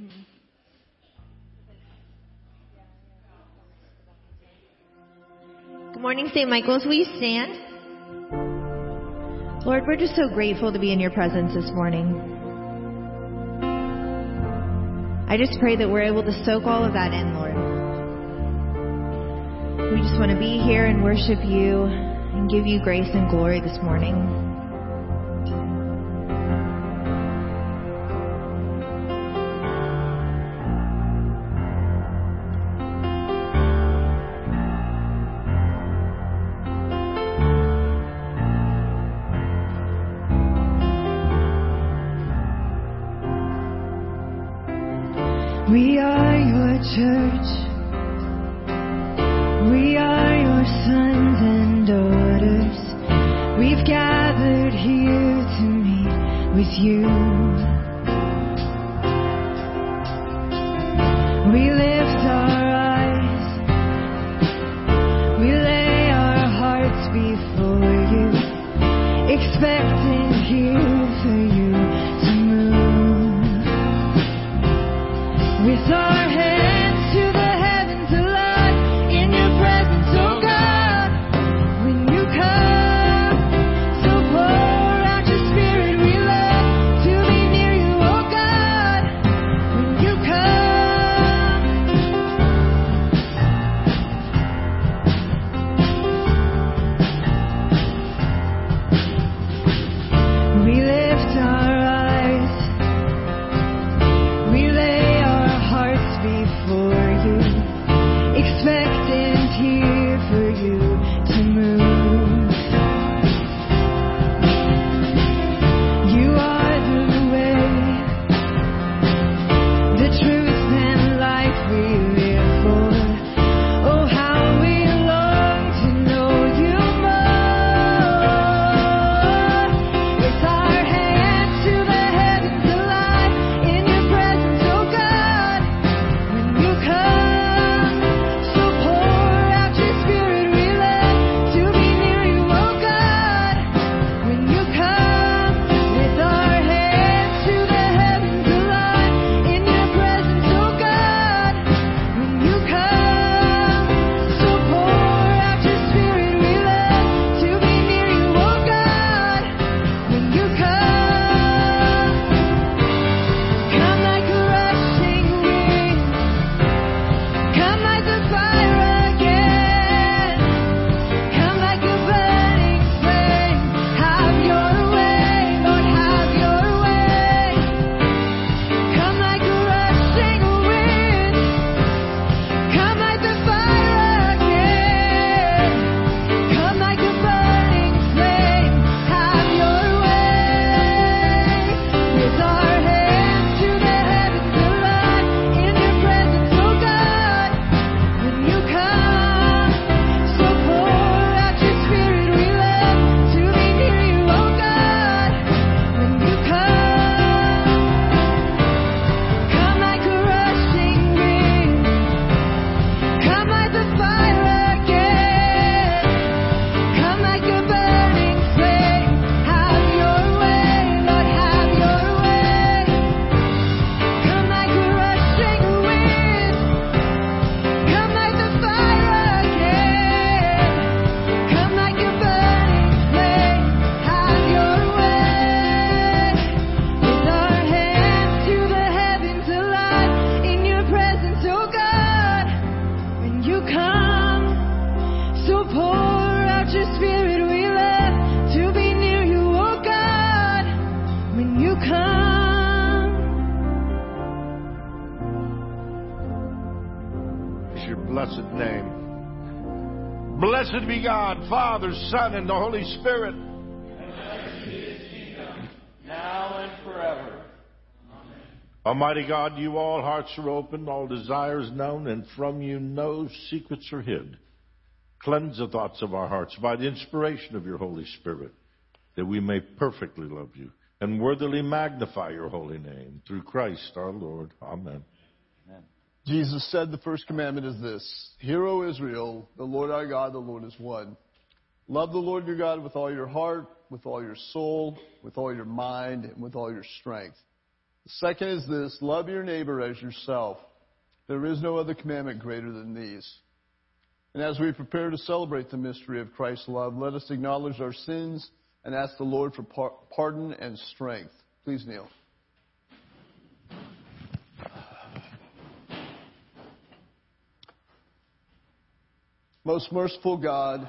Mm-hmm. Good morning, St. Michael's. Will you stand? Lord, we're just so grateful to be in your presence this morning. I just pray that we're able to soak all of that in, Lord. We just want to be here and worship you and give you grace and glory this morning. Son, and the Holy Spirit. Now and forever. Amen. Almighty God, you all hearts are open, all desires known, and from you no secrets are hid. Cleanse the thoughts of our hearts by the inspiration of your Holy Spirit, that we may perfectly love you and worthily magnify your holy name. Through Christ our Lord. Amen. Amen. Jesus said the first commandment is this Hear, O Israel, the Lord our God, the Lord is one. Love the Lord your God with all your heart, with all your soul, with all your mind, and with all your strength. The second is this love your neighbor as yourself. There is no other commandment greater than these. And as we prepare to celebrate the mystery of Christ's love, let us acknowledge our sins and ask the Lord for par- pardon and strength. Please kneel. Most merciful God,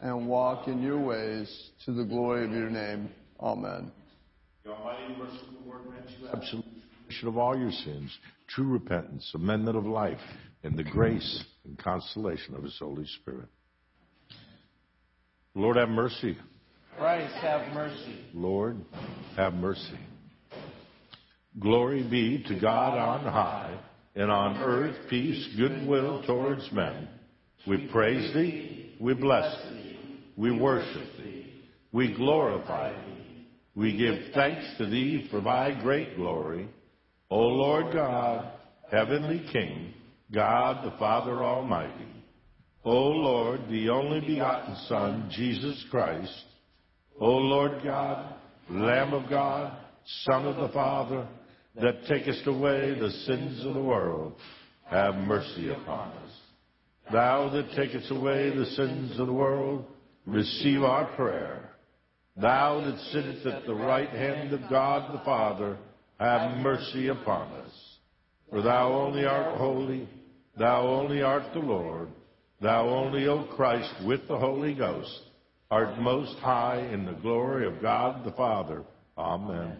and walk in your ways to the glory of your name. Amen. The Almighty and merciful Lord grant you absolute remission of all your sins, true repentance, amendment of life, and the grace and consolation of His Holy Spirit. Lord, have mercy. Christ, have mercy. Lord, have mercy. Glory be to God on high, and on earth peace, goodwill towards men. We praise thee, we bless thee, we worship thee, we glorify thee. We give thanks to thee for thy great glory. O Lord God, heavenly King, God the Father Almighty. O Lord, the only begotten Son, Jesus Christ. O Lord God, Lamb of God, Son of the Father, that takest away the sins of the world, have mercy upon us. Thou that takest away the sins of the world, receive our prayer. Thou that sittest at the right hand of God the Father, have mercy upon us. For thou only art holy, thou only art the Lord, thou only, O Christ, with the Holy Ghost, art most high in the glory of God the Father. Amen.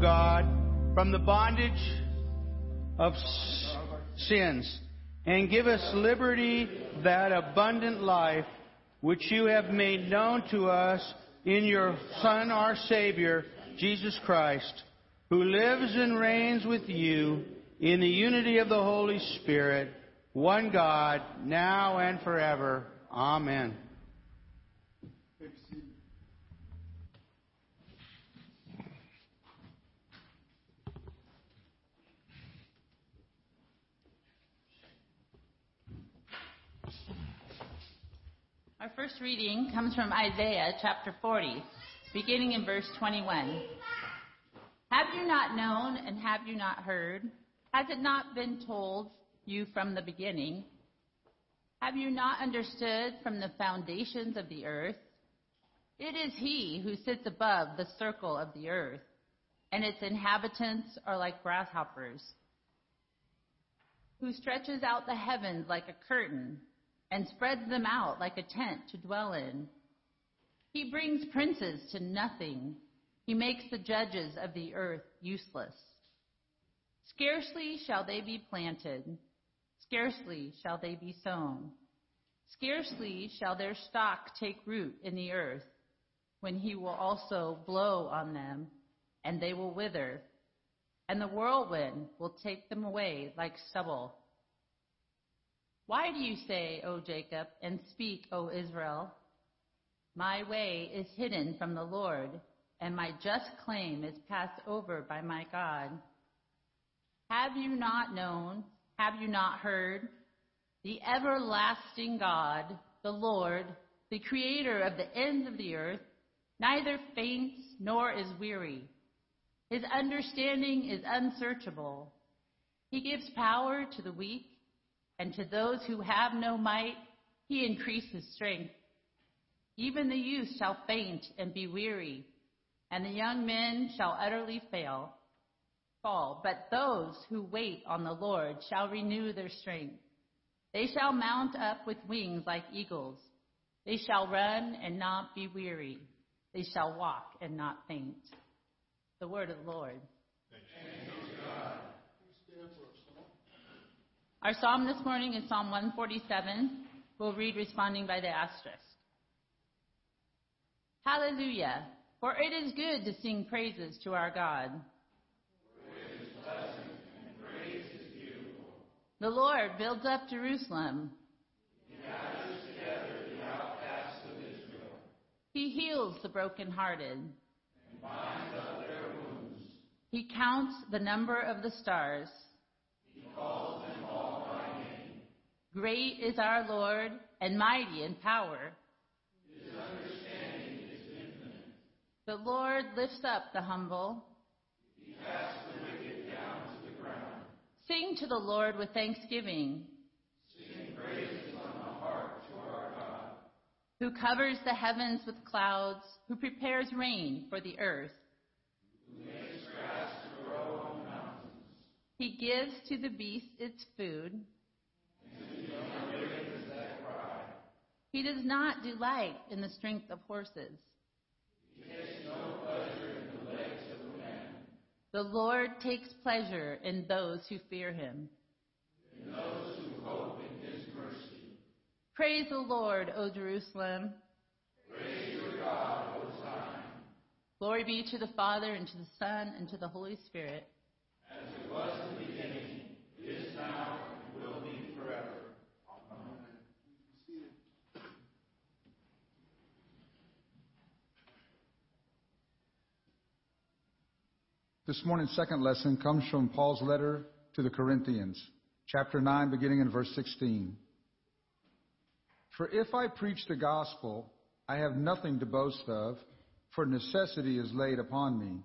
God, from the bondage of sins, and give us liberty, that abundant life which you have made known to us in your Son, our Savior, Jesus Christ, who lives and reigns with you in the unity of the Holy Spirit, one God, now and forever. Amen. Our first reading comes from Isaiah chapter 40, beginning in verse 21. Have you not known and have you not heard? Has it not been told you from the beginning? Have you not understood from the foundations of the earth? It is he who sits above the circle of the earth, and its inhabitants are like grasshoppers, who stretches out the heavens like a curtain and spreads them out like a tent to dwell in. He brings princes to nothing. He makes the judges of the earth useless. Scarcely shall they be planted, scarcely shall they be sown, scarcely shall their stock take root in the earth, when he will also blow on them, and they will wither, and the whirlwind will take them away like stubble. Why do you say, O Jacob, and speak, O Israel? My way is hidden from the Lord, and my just claim is passed over by my God. Have you not known? Have you not heard? The everlasting God, the Lord, the creator of the ends of the earth, neither faints nor is weary. His understanding is unsearchable. He gives power to the weak, and to those who have no might, he increases strength. Even the youth shall faint and be weary, and the young men shall utterly fail, fall. But those who wait on the Lord shall renew their strength. They shall mount up with wings like eagles. They shall run and not be weary. They shall walk and not faint. The word of the Lord. Our psalm this morning is Psalm 147. We'll read responding by the asterisk. Hallelujah, for it is good to sing praises to our God. The Lord builds up Jerusalem. He heals the brokenhearted. He counts the number of the stars. Great is our Lord and mighty in power. His understanding is infinite. The Lord lifts up the humble. He casts the wicked down to the ground. Sing to the Lord with thanksgiving. Sing praises on the harp to our God. Who covers the heavens with clouds, who prepares rain for the earth. He gives to the beast its food. He does not delight in the strength of horses. The Lord takes pleasure in those who fear him. Praise the Lord, O Jerusalem. Praise your God, O Zion. Glory be to the Father, and to the Son, and to the Holy Spirit. This morning's second lesson comes from Paul's letter to the Corinthians, chapter 9, beginning in verse 16. For if I preach the gospel, I have nothing to boast of, for necessity is laid upon me.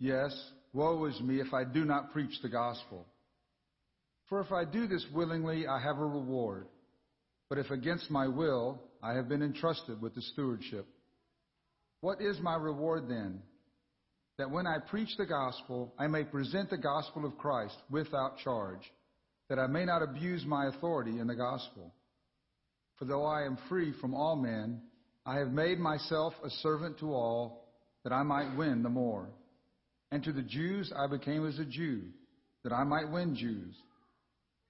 Yes, woe is me if I do not preach the gospel. For if I do this willingly, I have a reward. But if against my will, I have been entrusted with the stewardship. What is my reward then? That when I preach the gospel, I may present the gospel of Christ without charge, that I may not abuse my authority in the gospel. For though I am free from all men, I have made myself a servant to all, that I might win the more. And to the Jews I became as a Jew, that I might win Jews.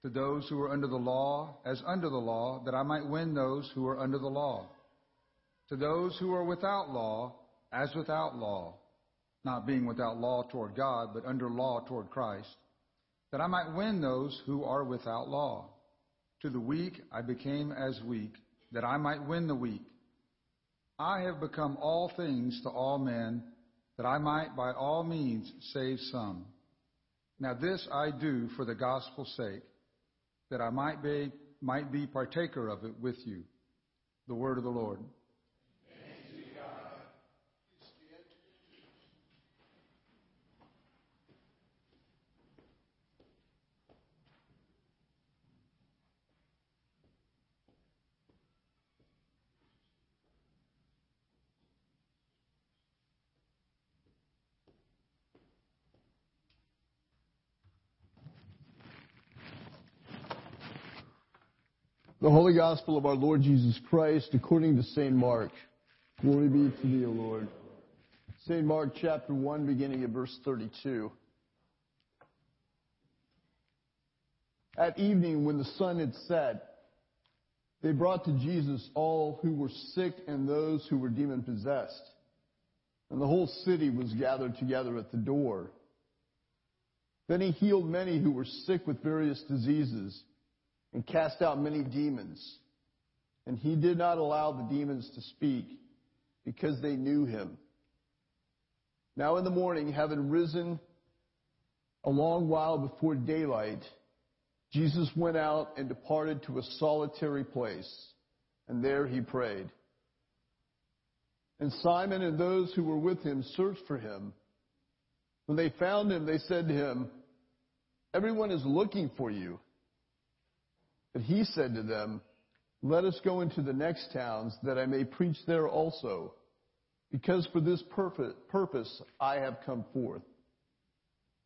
To those who are under the law, as under the law, that I might win those who are under the law. To those who are without law, as without law, not being without law toward God, but under law toward Christ, that I might win those who are without law. To the weak I became as weak, that I might win the weak. I have become all things to all men, that I might by all means save some. Now this I do for the gospel's sake, that I might be, might be partaker of it with you. The word of the Lord. The Holy Gospel of our Lord Jesus Christ according to St. Mark. Glory be to thee, O Lord. St. Mark chapter 1 beginning at verse 32. At evening when the sun had set, they brought to Jesus all who were sick and those who were demon possessed. And the whole city was gathered together at the door. Then he healed many who were sick with various diseases and cast out many demons. And he did not allow the demons to speak because they knew him. Now in the morning, having risen a long while before daylight, Jesus went out and departed to a solitary place, and there he prayed. And Simon and those who were with him searched for him. When they found him, they said to him, Everyone is looking for you. But he said to them, Let us go into the next towns, that I may preach there also, because for this purpose I have come forth.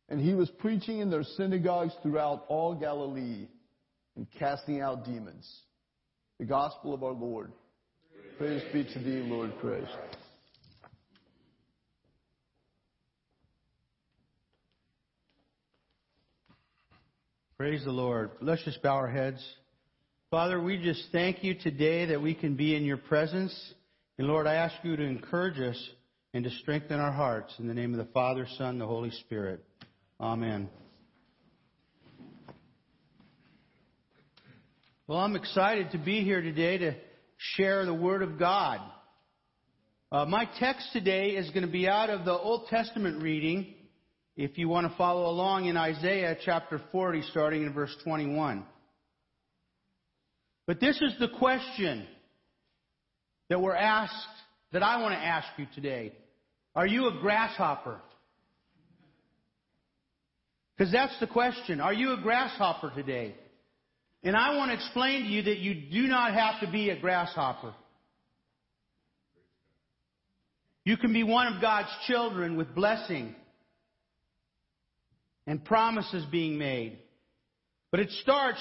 And he was preaching in their synagogues throughout all Galilee and casting out demons. The gospel of our Lord. Praise be to thee, Lord Christ. Praise the Lord. Let's just bow our heads. Father, we just thank you today that we can be in your presence. And Lord, I ask you to encourage us and to strengthen our hearts. In the name of the Father, Son, and the Holy Spirit. Amen. Well, I'm excited to be here today to share the Word of God. Uh, my text today is going to be out of the Old Testament reading if you want to follow along in Isaiah chapter 40, starting in verse 21. But this is the question that we're asked, that I want to ask you today. Are you a grasshopper? Because that's the question. Are you a grasshopper today? And I want to explain to you that you do not have to be a grasshopper. You can be one of God's children with blessing and promises being made. But it starts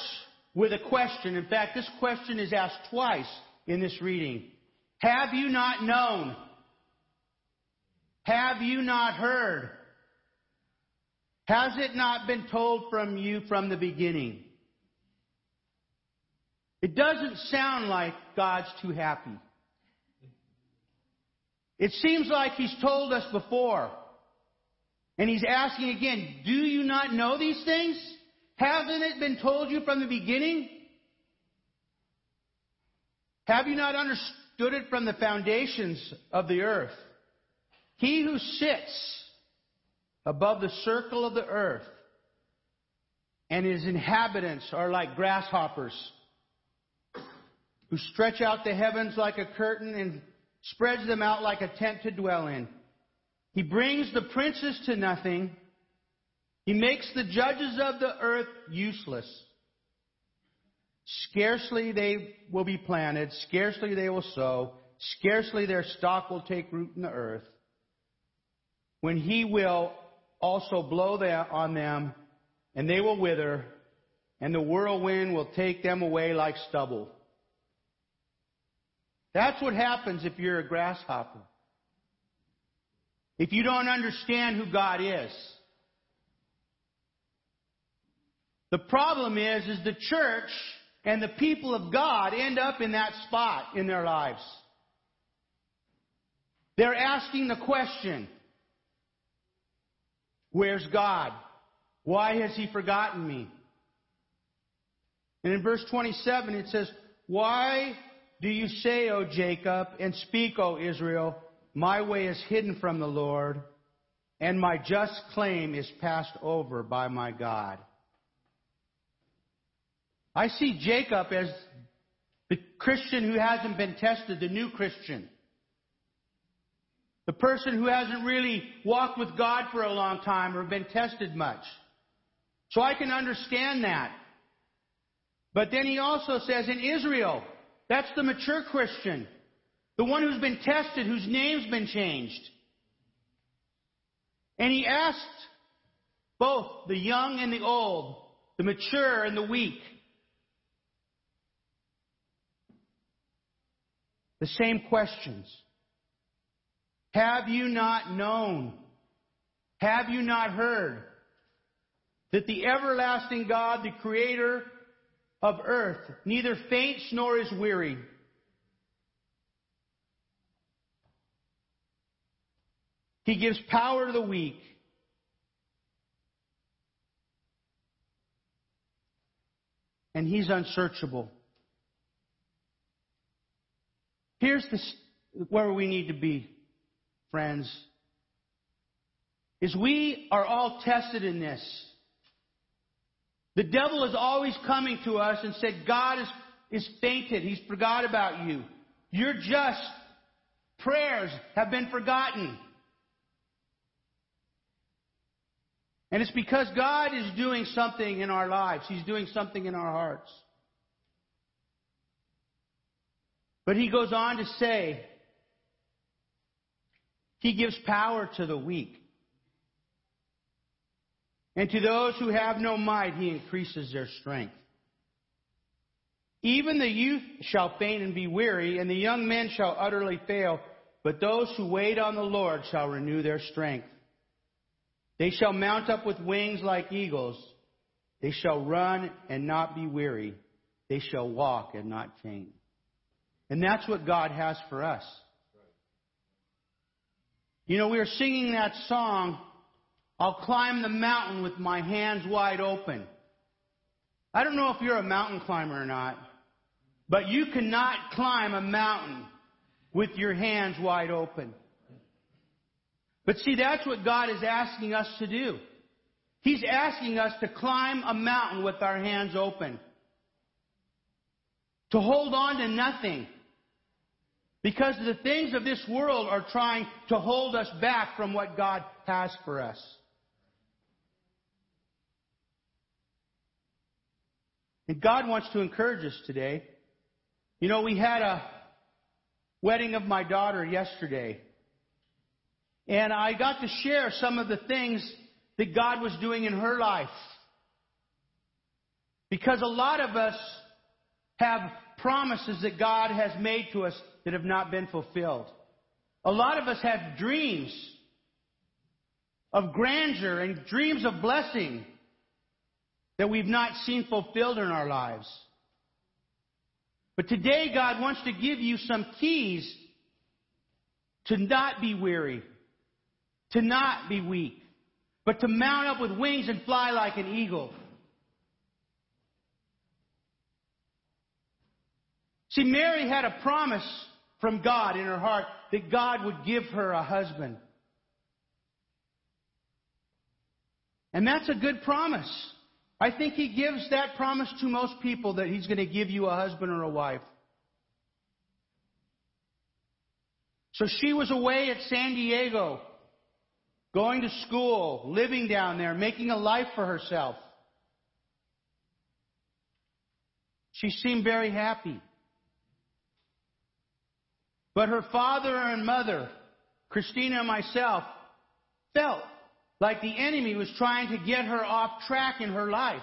with a question. In fact, this question is asked twice in this reading. Have you not known? Have you not heard? Has it not been told from you from the beginning? It doesn't sound like God's too happy. It seems like He's told us before. And He's asking again, do you not know these things? Hasn't it been told you from the beginning? Have you not understood it from the foundations of the earth? He who sits above the circle of the earth and his inhabitants are like grasshoppers who stretch out the heavens like a curtain and spreads them out like a tent to dwell in. He brings the princes to nothing he makes the judges of the earth useless. Scarcely they will be planted, scarcely they will sow, scarcely their stock will take root in the earth. When he will also blow on them, and they will wither, and the whirlwind will take them away like stubble. That's what happens if you're a grasshopper. If you don't understand who God is. The problem is, is the church and the people of God end up in that spot in their lives. They're asking the question, where's God? Why has he forgotten me? And in verse 27 it says, Why do you say, O Jacob, and speak, O Israel, my way is hidden from the Lord, and my just claim is passed over by my God? I see Jacob as the Christian who hasn't been tested, the new Christian. The person who hasn't really walked with God for a long time or been tested much. So I can understand that. But then he also says in Israel, that's the mature Christian. The one who's been tested, whose name's been changed. And he asked both the young and the old, the mature and the weak, the same questions. Have you not known? Have you not heard that the everlasting God, the creator of earth, neither faints nor is weary? He gives power to the weak. And he's unsearchable. Here's the, where we need to be, friends. Is we are all tested in this. The devil is always coming to us and said, God is, is fainted. He's forgot about you. Your just prayers have been forgotten. And it's because God is doing something in our lives. He's doing something in our hearts. But he goes on to say, He gives power to the weak. And to those who have no might, He increases their strength. Even the youth shall faint and be weary, and the young men shall utterly fail. But those who wait on the Lord shall renew their strength. They shall mount up with wings like eagles. They shall run and not be weary. They shall walk and not faint. And that's what God has for us. You know, we were singing that song, I'll climb the mountain with my hands wide open. I don't know if you're a mountain climber or not, but you cannot climb a mountain with your hands wide open. But see, that's what God is asking us to do. He's asking us to climb a mountain with our hands open. To hold on to nothing. Because the things of this world are trying to hold us back from what God has for us. And God wants to encourage us today. You know, we had a wedding of my daughter yesterday. And I got to share some of the things that God was doing in her life. Because a lot of us have promises that God has made to us that have not been fulfilled. A lot of us have dreams of grandeur and dreams of blessing that we've not seen fulfilled in our lives. But today God wants to give you some keys to not be weary, to not be weak, but to mount up with wings and fly like an eagle. See, Mary had a promise from God in her heart that God would give her a husband. And that's a good promise. I think He gives that promise to most people that He's going to give you a husband or a wife. So she was away at San Diego, going to school, living down there, making a life for herself. She seemed very happy. But her father and mother, Christina and myself, felt like the enemy was trying to get her off track in her life.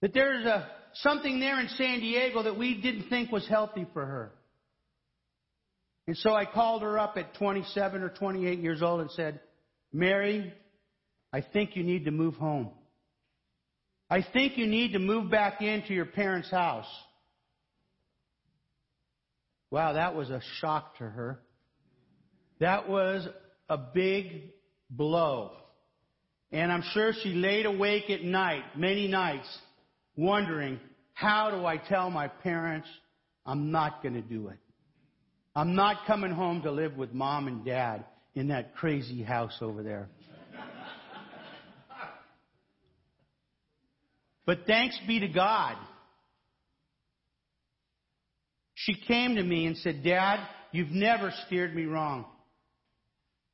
That there's a, something there in San Diego that we didn't think was healthy for her. And so I called her up at 27 or 28 years old and said, Mary, I think you need to move home. I think you need to move back into your parents' house. Wow, that was a shock to her. That was a big blow. And I'm sure she laid awake at night, many nights, wondering, how do I tell my parents I'm not going to do it? I'm not coming home to live with mom and dad in that crazy house over there. But thanks be to God. She came to me and said, Dad, you've never steered me wrong.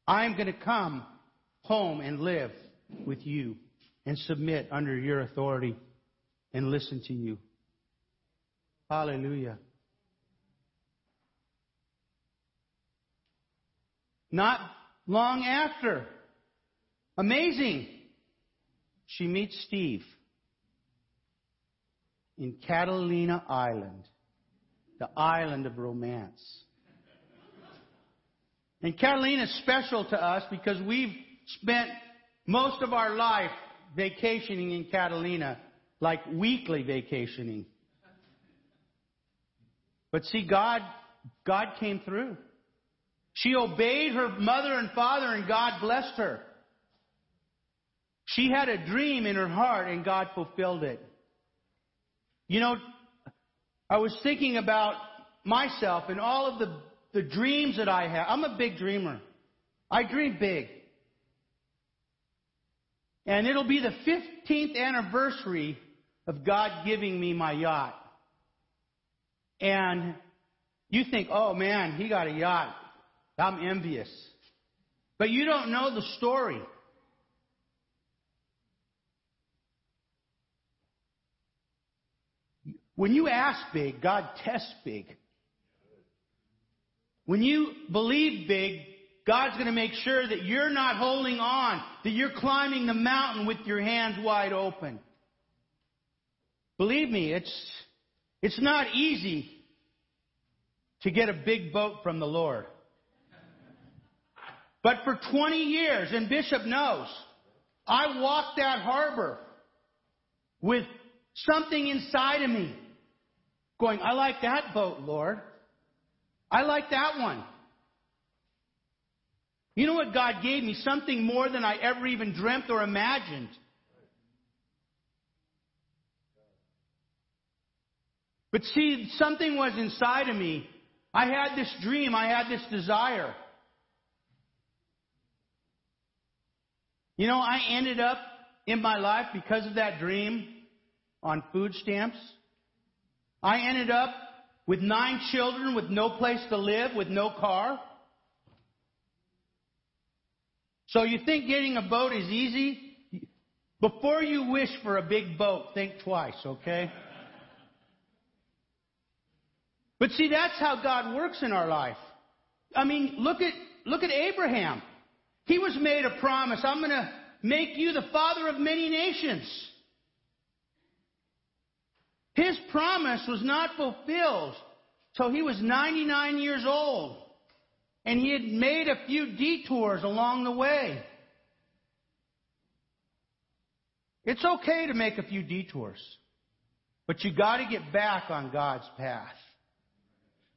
I'm going to come home and live with you and submit under your authority and listen to you. Hallelujah. Not long after, amazing, she meets Steve in Catalina Island, the island of romance. And Catalina is special to us because we've spent most of our life vacationing in Catalina, like weekly vacationing. But see, God, God came through. She obeyed her mother and father and God blessed her. She had a dream in her heart and God fulfilled it. You know, I was thinking about myself and all of the, the dreams that I have. I'm a big dreamer. I dream big. And it'll be the 15th anniversary of God giving me my yacht. And you think, oh man, he got a yacht. I'm envious. But you don't know the story. When you ask big, God tests big. When you believe big, God's going to make sure that you're not holding on, that you're climbing the mountain with your hands wide open. Believe me, it's, it's not easy to get a big boat from the Lord. But for 20 years, and Bishop knows, I walked that harbor with something inside of me going, I like that boat, Lord. I like that one. You know what God gave me? Something more than I ever even dreamt or imagined. But see, something was inside of me. I had this dream, I had this desire. You know, I ended up in my life because of that dream on food stamps. I ended up with nine children with no place to live, with no car. So you think getting a boat is easy? Before you wish for a big boat, think twice, okay? But see, that's how God works in our life. I mean, look at, look at Abraham. He was made a promise. I'm going to make you the father of many nations. His promise was not fulfilled till he was 99 years old. And he had made a few detours along the way. It's okay to make a few detours. But you gotta get back on God's path.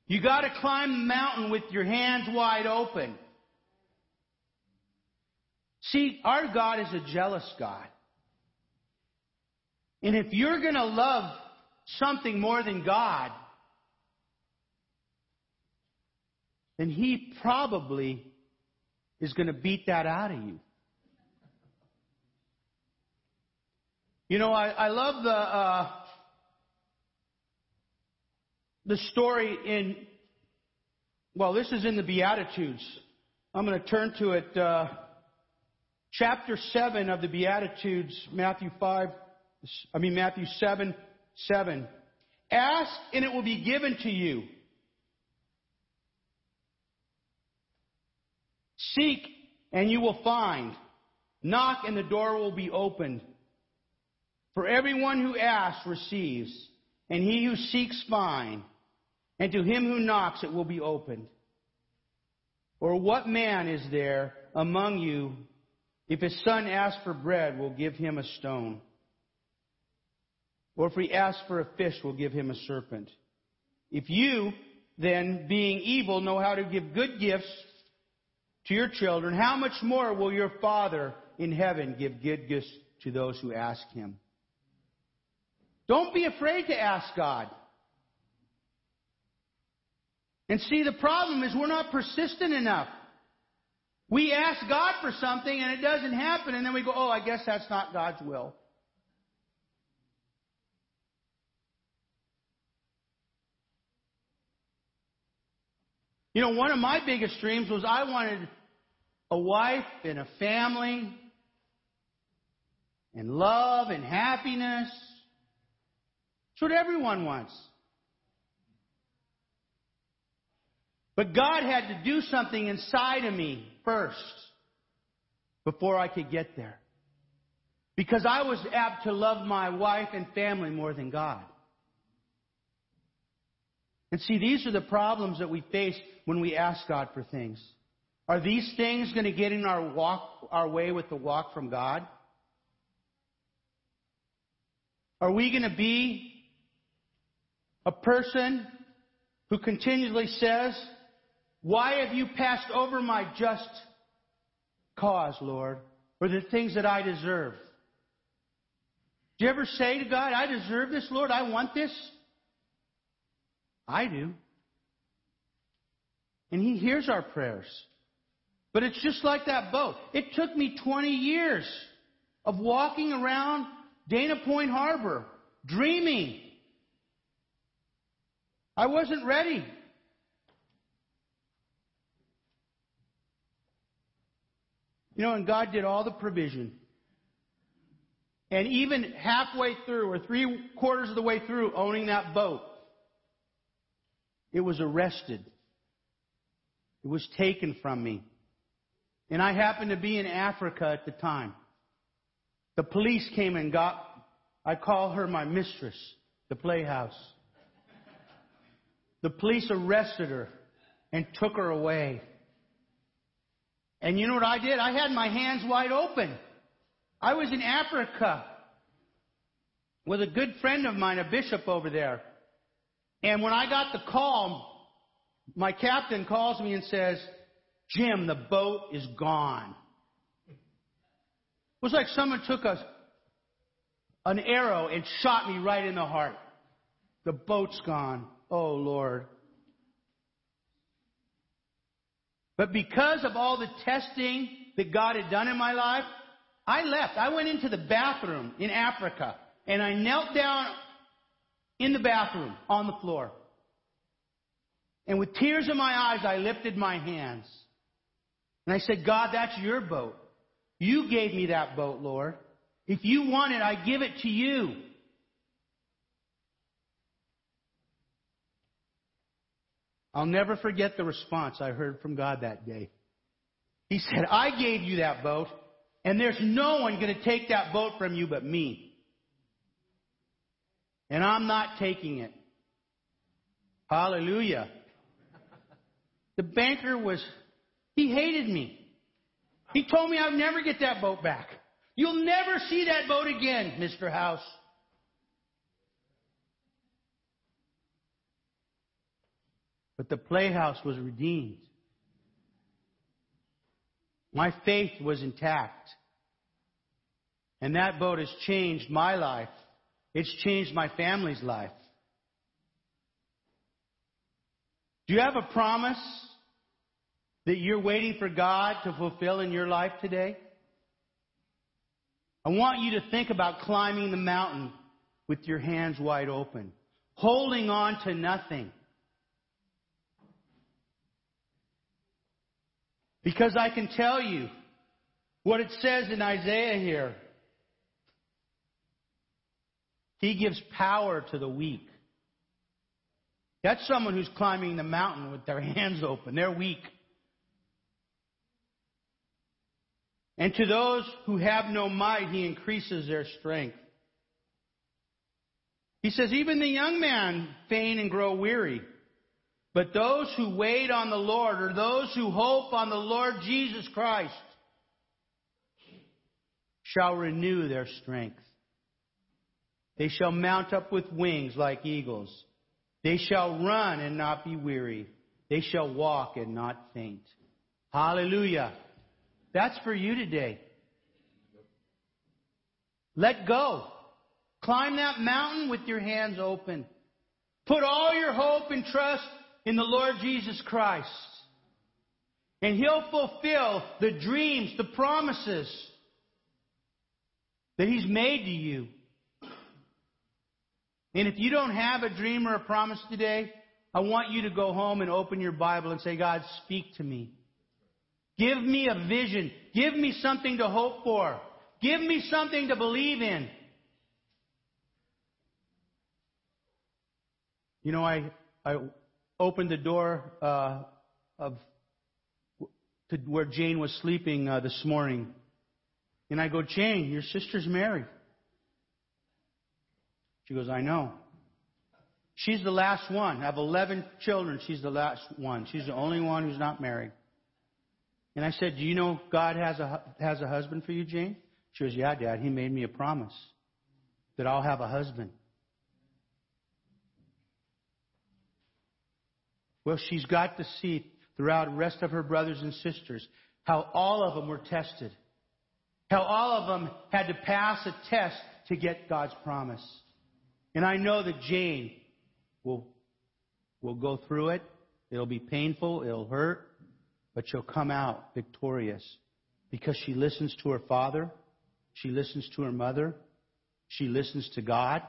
You gotta climb the mountain with your hands wide open. See, our God is a jealous God. And if you're gonna love something more than God, then He probably is going to beat that out of you. You know, I, I love the uh, the story in. Well, this is in the Beatitudes. I'm going to turn to it. Uh, chapter seven of the Beatitudes, Matthew five. I mean Matthew seven 7. Ask and it will be given to you. Seek and you will find. Knock and the door will be opened. For everyone who asks receives, and he who seeks finds, and to him who knocks it will be opened. Or what man is there among you, if his son asks for bread, we'll give him a stone? Or if he asks for a fish, we'll give him a serpent? If you, then, being evil, know how to give good gifts to your children, how much more will your Father in heaven give good gifts to those who ask him? Don't be afraid to ask God. And see, the problem is we're not persistent enough. We ask God for something and it doesn't happen, and then we go, oh, I guess that's not God's will. You know, one of my biggest dreams was I wanted a wife and a family and love and happiness. It's what everyone wants. But God had to do something inside of me first before I could get there. Because I was apt to love my wife and family more than God. And see, these are the problems that we face when we ask God for things. Are these things going to get in our walk, our way with the walk from God? Are we going to be a person who continually says, why have you passed over my just cause, Lord, or the things that I deserve? Do you ever say to God, I deserve this, Lord, I want this? I do. And He hears our prayers. But it's just like that boat. It took me 20 years of walking around Dana Point Harbor, dreaming. I wasn't ready. You know, and God did all the provision. And even halfway through, or three quarters of the way through owning that boat, it was arrested. It was taken from me. And I happened to be in Africa at the time. The police came and got, I call her my mistress, the playhouse. The police arrested her and took her away. And you know what I did? I had my hands wide open. I was in Africa with a good friend of mine, a bishop over there. And when I got the call, my captain calls me and says, Jim, the boat is gone. It was like someone took a, an arrow and shot me right in the heart. The boat's gone. Oh, Lord. But because of all the testing that God had done in my life, I left. I went into the bathroom in Africa and I knelt down in the bathroom on the floor. And with tears in my eyes, I lifted my hands. And I said, God, that's your boat. You gave me that boat, Lord. If you want it, I give it to you. I'll never forget the response I heard from God that day. He said, I gave you that boat, and there's no one going to take that boat from you but me. And I'm not taking it. Hallelujah. The banker was, he hated me. He told me I'd never get that boat back. You'll never see that boat again, Mr. House. But the playhouse was redeemed. My faith was intact. And that boat has changed my life. It's changed my family's life. Do you have a promise that you're waiting for God to fulfill in your life today? I want you to think about climbing the mountain with your hands wide open, holding on to nothing. Because I can tell you what it says in Isaiah here. He gives power to the weak. That's someone who's climbing the mountain with their hands open. They're weak. And to those who have no might, he increases their strength. He says, even the young man faint and grow weary. But those who wait on the Lord, or those who hope on the Lord Jesus Christ, shall renew their strength. They shall mount up with wings like eagles. They shall run and not be weary. They shall walk and not faint. Hallelujah. That's for you today. Let go. Climb that mountain with your hands open. Put all your hope and trust in the Lord Jesus Christ. And He'll fulfill the dreams, the promises that He's made to you. And if you don't have a dream or a promise today, I want you to go home and open your Bible and say, God, speak to me. Give me a vision. Give me something to hope for. Give me something to believe in. You know, I, I opened the door uh, of to where Jane was sleeping uh, this morning, and I go, Jane, your sister's married. She goes, I know. She's the last one. I have 11 children. She's the last one. She's the only one who's not married. And I said, Do you know God has a, has a husband for you, Jane? She goes, Yeah, Dad. He made me a promise that I'll have a husband. Well, she's got to see throughout the rest of her brothers and sisters how all of them were tested. How all of them had to pass a test to get God's promise. And I know that Jane will, will go through it. It'll be painful. It'll hurt. But she'll come out victorious because she listens to her father. She listens to her mother. She listens to God.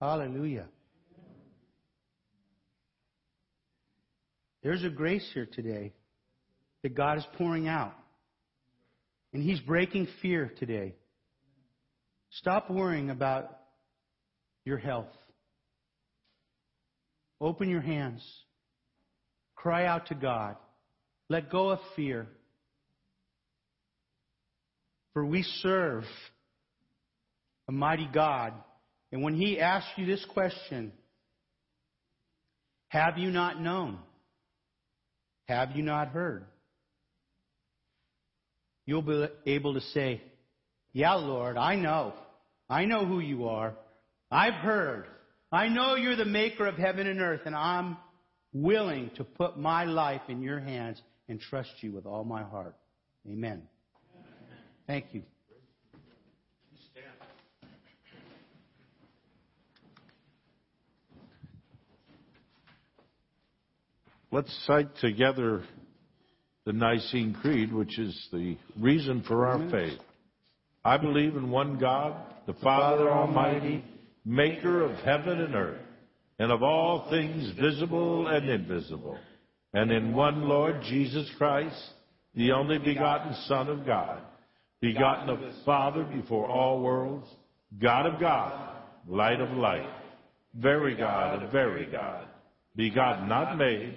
Hallelujah. There's a grace here today that God is pouring out. And He's breaking fear today. Stop worrying about your health. Open your hands. Cry out to God. Let go of fear. For we serve a mighty God. And when He asks you this question, have you not known? Have you not heard? You'll be able to say, Yeah, Lord, I know. I know who you are. I've heard. I know you're the maker of heaven and earth, and I'm willing to put my life in your hands and trust you with all my heart. Amen. Thank you. Let's cite together the Nicene Creed, which is the reason for our faith. I believe in one God, the Father Almighty, maker of heaven and earth, and of all things visible and invisible, and in one Lord Jesus Christ, the only begotten Son of God, begotten of the Father before all worlds, God of God, light of light, very God of very God, begotten, not made,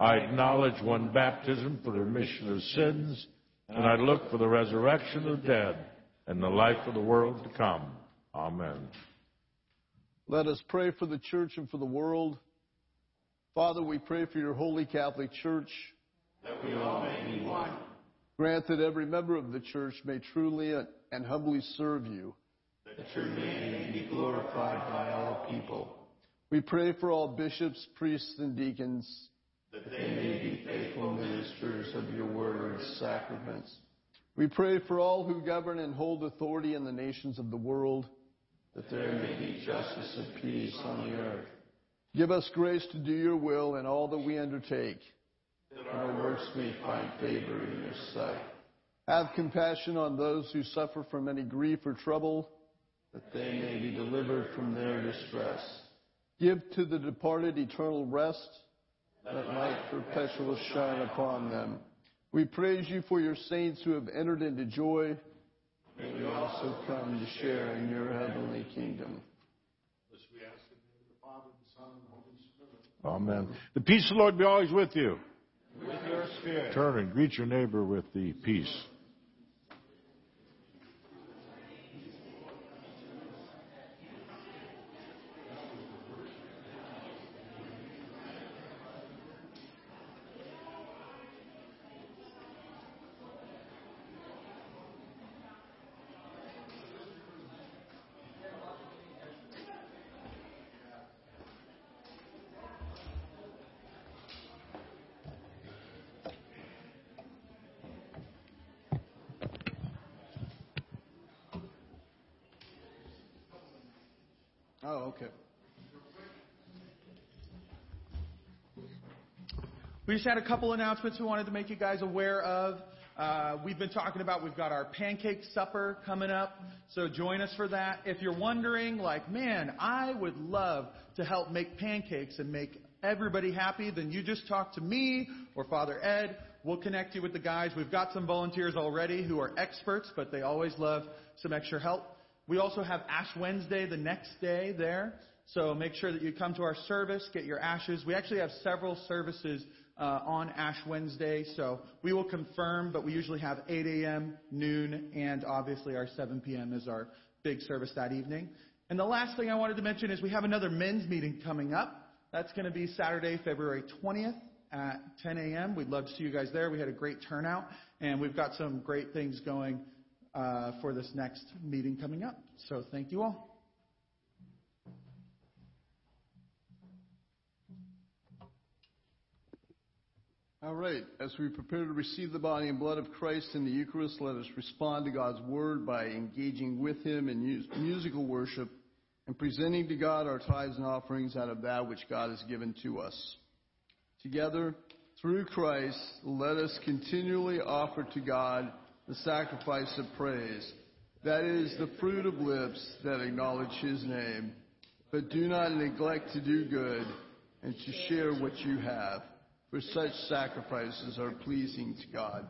I acknowledge one baptism for the remission of sins, and I look for the resurrection of the dead and the life of the world to come. Amen. Let us pray for the church and for the world. Father, we pray for your holy Catholic Church. That we all may be one. Grant that every member of the church may truly and humbly serve you. That your name may be glorified by all people. We pray for all bishops, priests, and deacons. That they may be faithful ministers of your word and sacraments. We pray for all who govern and hold authority in the nations of the world, that there may be justice and peace on the earth. Give us grace to do your will in all that we undertake, that our works may find favor in your sight. Have compassion on those who suffer from any grief or trouble, that they may be delivered from their distress. Give to the departed eternal rest, that light perpetual shine upon them. We praise you for your saints who have entered into joy. May we also come to share in your heavenly kingdom. Amen. The peace of the Lord be always with you. With your spirit. Turn and greet your neighbor with the peace. Oh, okay. We just had a couple announcements we wanted to make you guys aware of. Uh, we've been talking about we've got our pancake supper coming up, so join us for that. If you're wondering, like, man, I would love to help make pancakes and make everybody happy, then you just talk to me or Father Ed. We'll connect you with the guys. We've got some volunteers already who are experts, but they always love some extra help. We also have Ash Wednesday the next day there. So make sure that you come to our service, get your ashes. We actually have several services on Ash Wednesday, so we will confirm, but we usually have 8 a.m., noon, and obviously our 7 p.m. is our big service that evening. And the last thing I wanted to mention is we have another men's meeting coming up. That's going to be Saturday, February 20th at 10 a.m. We'd love to see you guys there. We had a great turnout, and we've got some great things going uh, for this next meeting coming up. So thank you all. All right. As we prepare to receive the body and blood of Christ in the Eucharist, let us respond to God's word by engaging with Him in musical worship and presenting to God our tithes and offerings out of that which God has given to us. Together, through Christ, let us continually offer to God the sacrifice of praise. That is the fruit of lips that acknowledge His name. But do not neglect to do good and to share what you have, for such sacrifices are pleasing to God.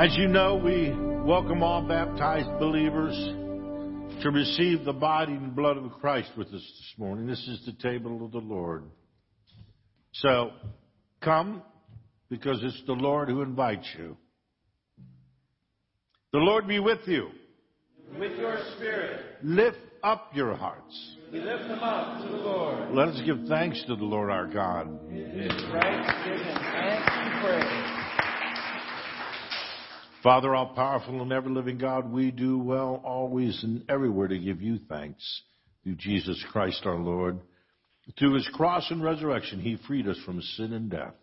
As you know, we welcome all baptized believers to receive the body and blood of Christ with us this morning. This is the table of the Lord. So, come because it's the Lord who invites you. The Lord be with you. With your spirit, Lift up your hearts. we lift them up to the Lord. Let us give thanks to the Lord our God. It is right to give him thanks and praise. Father, all powerful and ever living God, we do well always and everywhere to give you thanks through Jesus Christ our Lord. Through his cross and resurrection, he freed us from sin and death.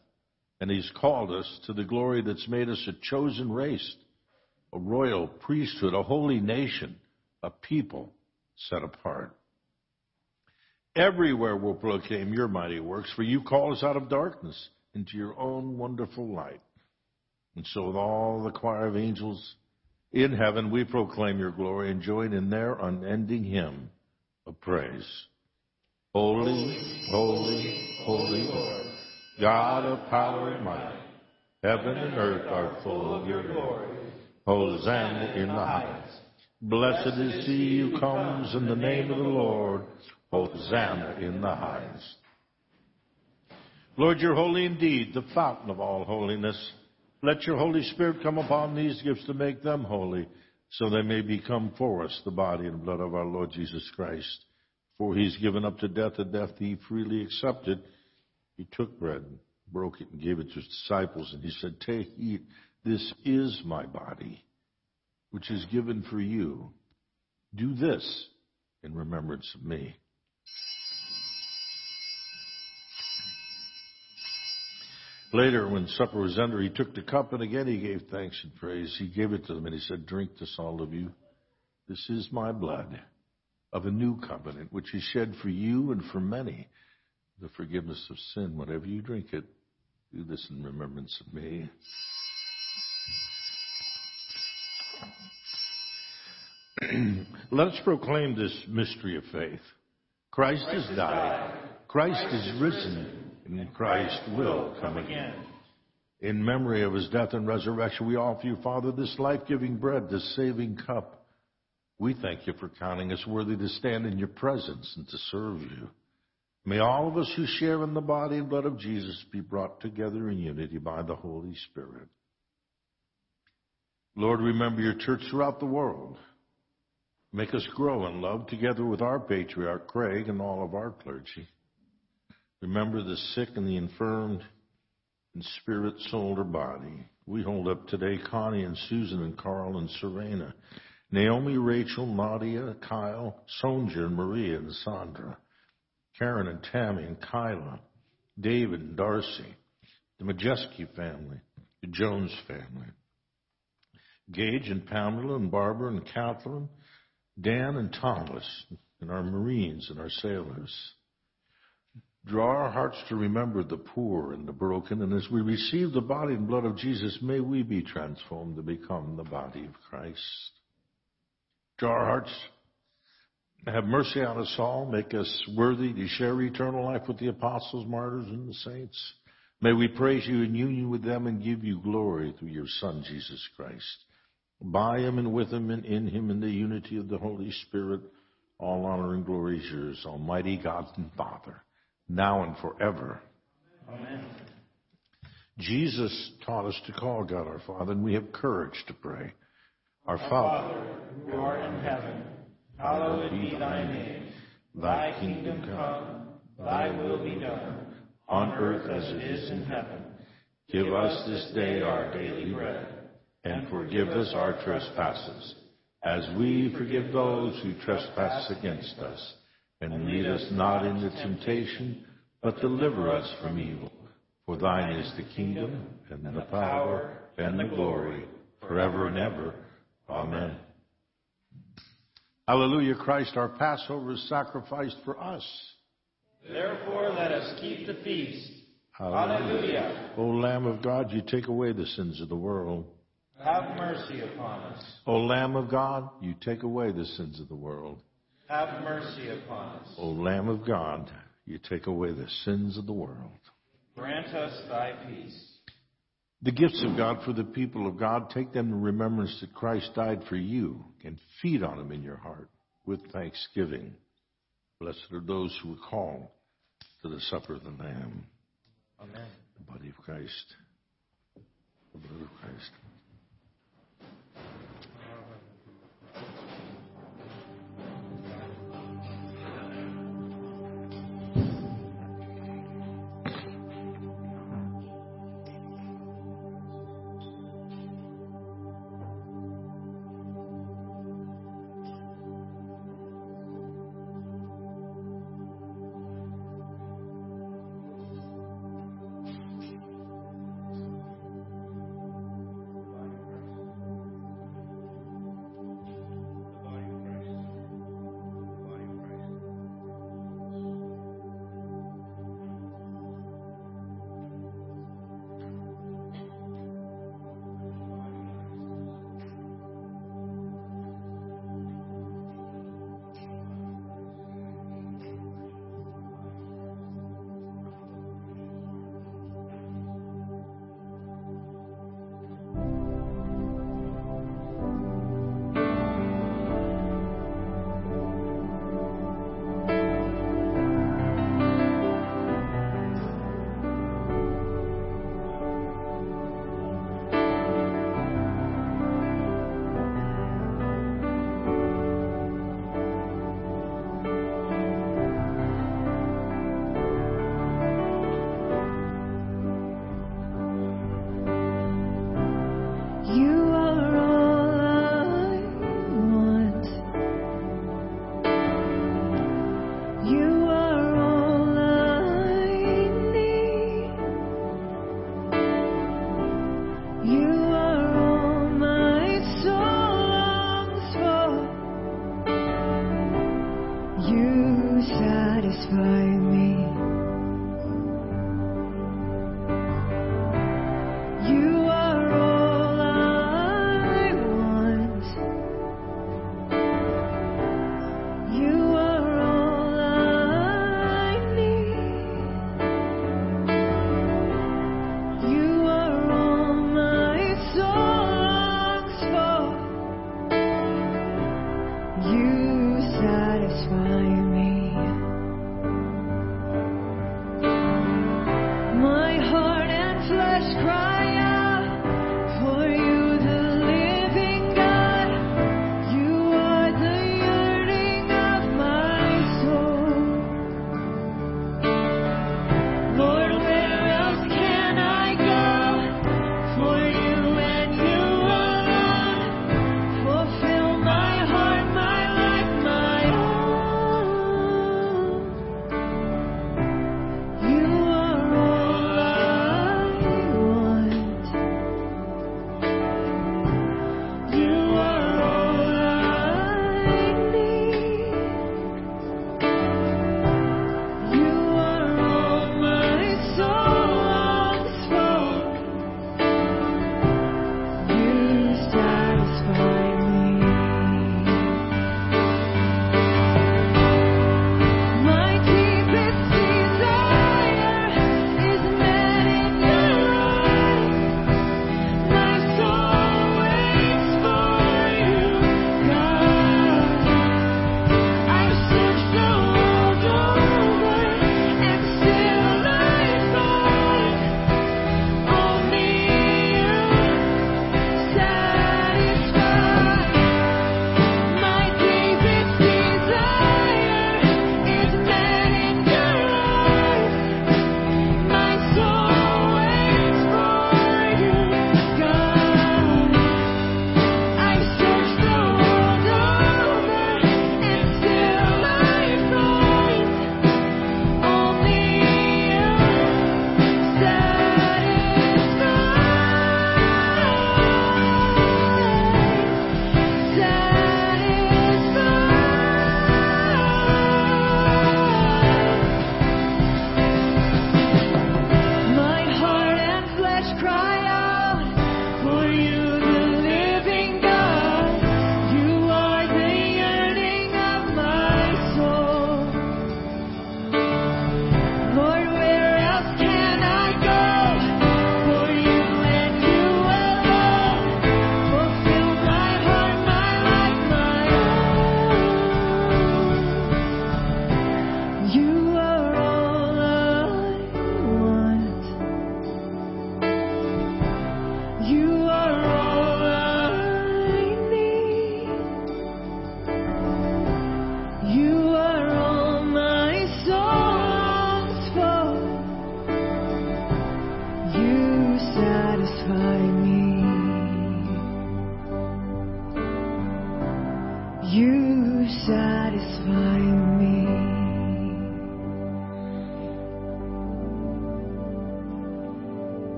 And he's called us to the glory that's made us a chosen race, a royal priesthood, a holy nation, a people set apart. Everywhere we'll proclaim your mighty works, for you call us out of darkness into your own wonderful light. And so, with all the choir of angels in heaven, we proclaim your glory and join in their unending hymn of praise. Holy, holy, holy Lord, God of power and might, heaven and earth are full of your glory. Hosanna in the highest. Blessed is he who comes in the name of the Lord. Hosanna in the highest. Lord, you're holy indeed, the fountain of all holiness. Let your Holy Spirit come upon these gifts to make them holy, so they may become for us the body and blood of our Lord Jesus Christ. For he's given up to death, a death he freely accepted. He took bread, broke it, and gave it to his disciples, and he said, Take, eat, this is my body, which is given for you. Do this in remembrance of me. Later, when supper was ended, he took the cup and again he gave thanks and praise. He gave it to them and he said, Drink this, all of you. This is my blood of a new covenant, which is shed for you and for many, the forgiveness of sin. Whenever you drink it, do this in remembrance of me. Let us proclaim this mystery of faith. Christ has died. Christ is risen, and Christ will come again. In memory of his death and resurrection, we offer you, Father, this life-giving bread, this saving cup. We thank you for counting us worthy to stand in your presence and to serve you. May all of us who share in the body and blood of Jesus be brought together in unity by the Holy Spirit. Lord, remember your church throughout the world. Make us grow in love together with our patriarch, Craig, and all of our clergy. Remember the sick and the infirmed in spirit, soul, or body. We hold up today Connie and Susan and Carl and Serena, Naomi, Rachel, Nadia, Kyle, Sonja and Maria and Sandra, Karen and Tammy and Kyla, David and Darcy, the Majeski family, the Jones family, Gage and Pamela and Barbara and Catherine, Dan and Thomas, and our Marines and our sailors. Draw our hearts to remember the poor and the broken, and as we receive the body and blood of Jesus, may we be transformed to become the body of Christ. Draw our hearts, have mercy on us all, make us worthy to share eternal life with the apostles, martyrs, and the saints. May we praise you in union with them and give you glory through your Son, Jesus Christ. By him and with him and in him in the unity of the Holy Spirit, all honor and glory is yours, Almighty God and Father, now and forever. Amen. Jesus taught us to call God our Father, and we have courage to pray. Our Father, who art in heaven, hallowed be thy name. Thy kingdom come, thy will be done, on earth as it is in heaven. give us this day our daily bread, and forgive us our trespasses, as we forgive those who trespass against us. And lead us not into temptation, but deliver us from evil. For thine is the kingdom, and the power, and the glory, forever and ever. Amen. Hallelujah, Christ, our Passover is sacrificed for us. Therefore, let us keep the feast. Hallelujah. O Lamb of God, you take away the sins of the world. Have mercy upon us. O Lamb of God, you take away the sins of the world. Have mercy upon us. O Lamb of God, you take away the sins of the world. Grant us thy peace. The gifts of God for the people of God, take them in remembrance that Christ died for you and feed on them in your heart with thanksgiving. Blessed are those who are called to the supper of the Lamb. Amen. The body of Christ. The blood of Christ.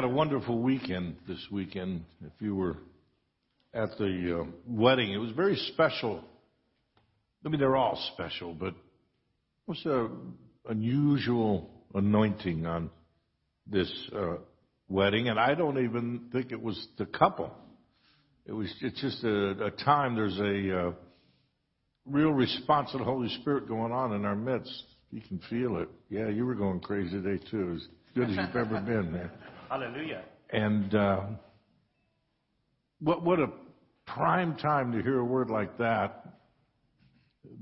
Had a wonderful weekend this weekend. If you were at the uh, wedding, it was very special. I mean, they're all special, but it was an unusual anointing on this uh, wedding, and I don't even think it was the couple. It was it's just a, a time. There's a uh, real response of the Holy Spirit going on in our midst. You can feel it. Yeah, you were going crazy today too. As good as you've ever been, man. Hallelujah. And uh, what what a prime time to hear a word like that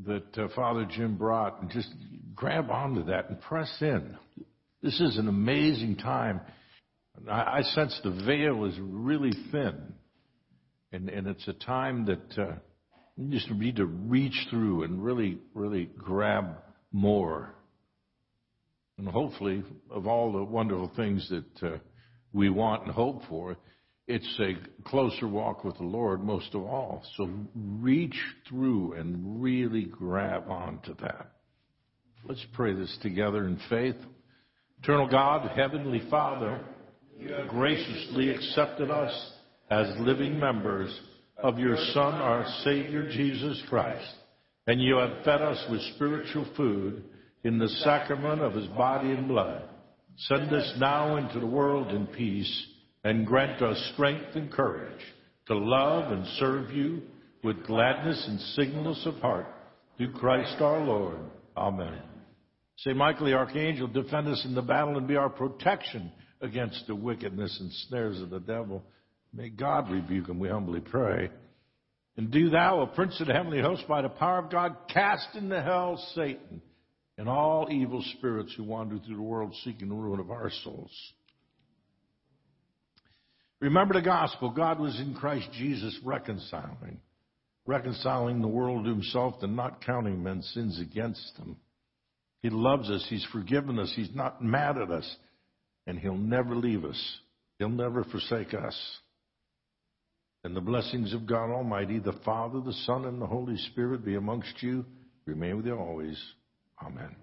that uh, Father Jim brought, and just grab onto that and press in. This is an amazing time. I, I sense the veil is really thin, and and it's a time that uh, you just need to reach through and really really grab more. And hopefully, of all the wonderful things that uh, we want and hope for, it's a closer walk with the Lord most of all. So reach through and really grab onto that. Let's pray this together in faith. Eternal God, Heavenly Father, you have graciously accepted us as living members of your Son, our Savior Jesus Christ, and you have fed us with spiritual food in the sacrament of his body and blood. Send us now into the world in peace and grant us strength and courage to love and serve you with gladness and singleness of heart through Christ our Lord. Amen. Saint, Michael the archangel, defend us in the battle and be our protection against the wickedness and snares of the devil. May God rebuke him, we humbly pray. And do thou, O Prince of the heavenly host, by the power of God, cast into hell Satan and all evil spirits who wander through the world seeking the ruin of our souls. Remember the gospel. God was in Christ Jesus reconciling, reconciling the world to himself and not counting men's sins against them. He loves us. He's forgiven us. He's not mad at us. And he'll never leave us. He'll never forsake us. And the blessings of God Almighty, the Father, the Son, and the Holy Spirit be amongst you, remain with you always. Amen.